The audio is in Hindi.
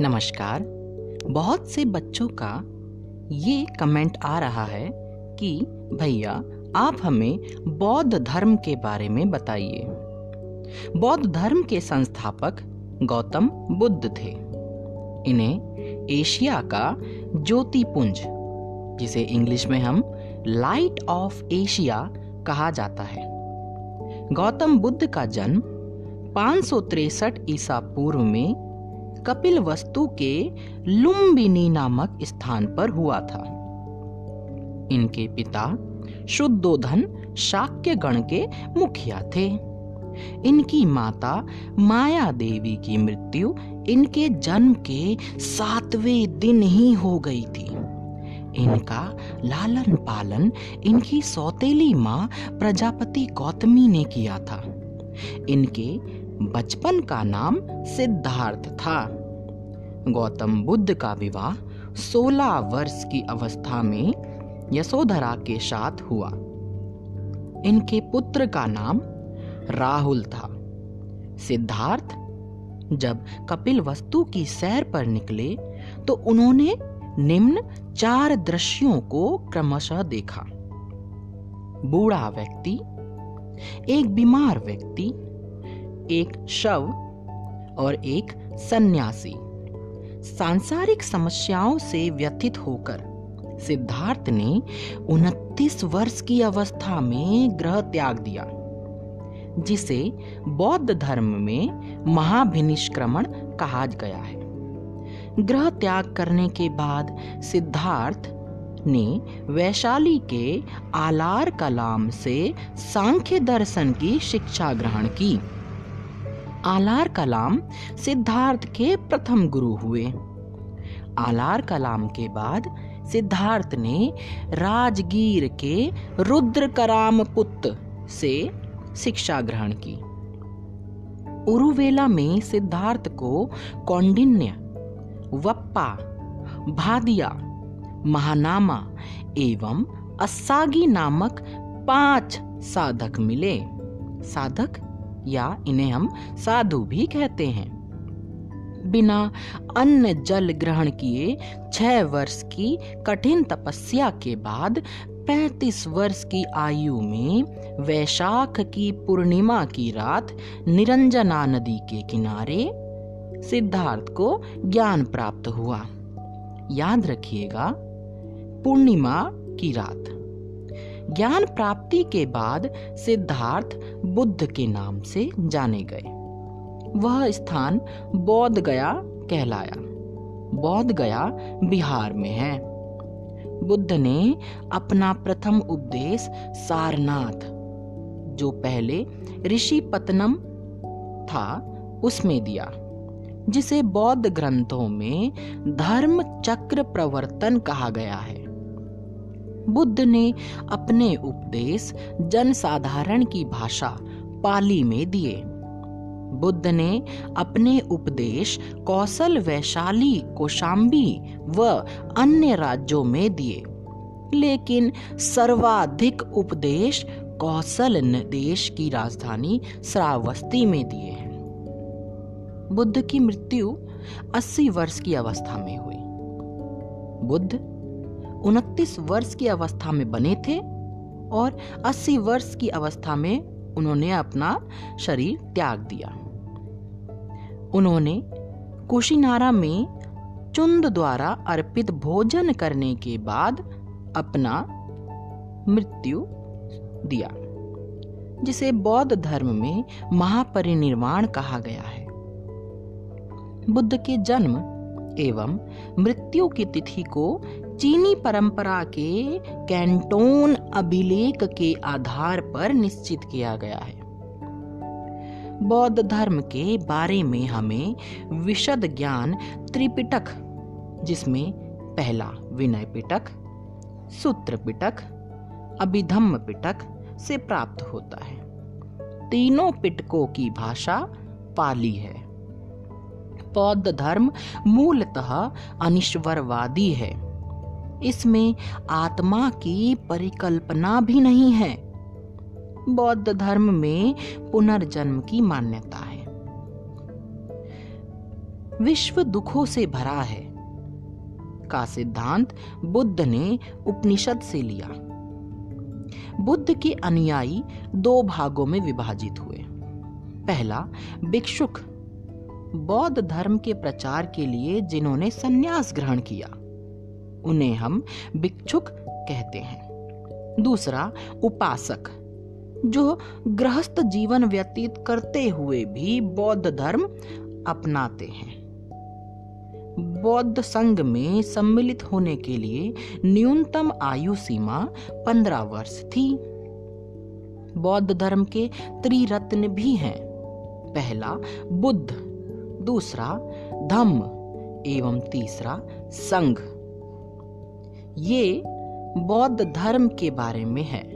नमस्कार। बहुत से बच्चों का ये कमेंट आ रहा है कि, भैया, आप हमें बौद्ध धर्म के बारे में बताइए। बौद्ध धर्म के संस्थापक गौतम बुद्ध थे। इन्हें एशिया का ज्योतिपुंज, जिसे इंग्लिश में हम लाइट ऑफ़ एशिया कहा जाता है। गौतम बुद्ध का जन्म पाँच ईसा पूर्व में कपिल वस्तु के लुम्बिनी नामक स्थान पर हुआ था। इनके पिता शुद्धोधन शाक्य गण के मुखिया थे। इनकी माता माया देवी की मृत्यु इनके जन्म के सातवें दिन ही हो गई थी। इनका लालन पालन इनकी सौतेली माँ प्रजापति गौतमी ने किया था। इनके बचपन का नाम सिद्धार्थ था। गौतम बुद्ध का विवाह 16 वर्ष की अवस्था में यशोधरा के साथ हुआ। इनके पुत्र का नाम राहुल था। सिद्धार्थ, जब कपिल वस्तु की सैर पर निकले तो उन्होंने निम्न चार दृश्यों को क्रमशः देखा। बूढ़ा व्यक्ति, एक बीमार व्यक्ति, एक शव और एक सन्यासी। सांसारिक समस्याओं से व्यथित होकर, सिद्धार्थ ने उनतीस वर्ष की अवस्था में ग्रह त्याग दिया, जिसे बौद्ध धर्म में महाभिनिष्क्रमण कहा गया है। ग्रह त्याग करने के बाद सिद्धार्थ ने वैशाली के आलार कलाम से सांख्य दर्शन की शिक्षा ग्रहण की। आलार कलाम सिद्धार्थ के प्रथम गुरु हुए। आलार कलाम के बाद सिद्धार्थ ने राजगीर के रुद्र कराम पुत्र से शिक्षा ग्रहण की। उरुवेला में सिद्धार्थ को कौंडिन्य, वप्पा, भादिया, महानामा एवं अस्सागी नामक पाँच साधक मिले। साधक या इन्हें हम साधु भी कहते हैं। बिना अन्न जल ग्रहण किए छह वर्ष की कठिन तपस्या के बाद पैतीस वर्ष की आयु में वैशाख की पूर्णिमा की रात निरंजना नदी के किनारे सिद्धार्थ को ज्ञान प्राप्त हुआ। याद रखिएगा, पूर्णिमा की रात। ज्ञान प्राप्ति के बाद सिद्धार्थ बुद्ध के नाम से जाने गए। वह स्थान बौद्ध गया कहलाया। बौद्ध गया बिहार में है। बुद्ध ने अपना प्रथम उपदेश सारनाथ, जो पहले ऋषि पतनम था, उसमें दिया, जिसे बौद्ध ग्रंथों में धर्म चक्र प्रवर्तन कहा गया है। बुद्ध ने अपने उपदेश जनसाधारण की भाषा पाली में दिए। बुद्ध ने अपने उपदेश कौशल वैशाली, कोशाम्बी व अन्य राज्यों में दिए। लेकिन सर्वाधिक उपदेश कौशल देश की राजधानी श्रावस्ती में दिए हैं। बुद्ध की मृत्यु 80 वर्ष की अवस्था में हुई। बुद्ध उनतीस वर्ष की अवस्था में बने थे और 80 वर्ष की अवस्था में उन्होंने अपना शरीर त्याग दिया। उन्होंने कुशीनारा में चुंद द्वारा अर्पित भोजन करने के बाद अपना मृत्यु दिया, जिसे बौद्ध धर्म में महापरिनिर्वाण कहा गया है। बुद्ध के जन्म एवं मृत्यु की तिथि को चीनी परंपरा के कैंटोन अभिलेख के आधार पर निश्चित किया गया है। बौद्ध धर्म के बारे में हमें विशद ज्ञान त्रिपिटक, जिसमें पहला विनय पिटक, सूत्र पिटक, अभिधम्म पिटक से प्राप्त होता है। तीनों पिटकों की भाषा पाली है। बौद्ध धर्म मूलतः अनिश्वरवादी है। इसमें आत्मा की परिकल्पना भी नहीं है। बौद्ध धर्म में पुनर्जन्म की मान्यता है। विश्व दुखों से भरा है। का सिद्धांत बुद्ध ने उपनिषद से लिया। बुद्ध के अनुयायी दो भागों में विभाजित हुए। पहला, भिक्षुक। बौद्ध धर्म के प्रचार के लिए जिन्होंने सन्यास ग्रहण किया। उन्हें हम भिक्षुक कहते हैं। दूसरा, उपासक, जो गृहस्थ जीवन व्यतीत करते हुए भी बौद्ध धर्म अपनाते हैं। बौद्ध संघ में सम्मिलित होने के लिए न्यूनतम आयु सीमा पंद्रह वर्ष थी। बौद्ध धर्म के त्रिरत्न भी हैं। पहला, बुद्ध, दूसरा, धम्म, एवं तीसरा, संघ। ये बौद्ध धर्म के बारे में है।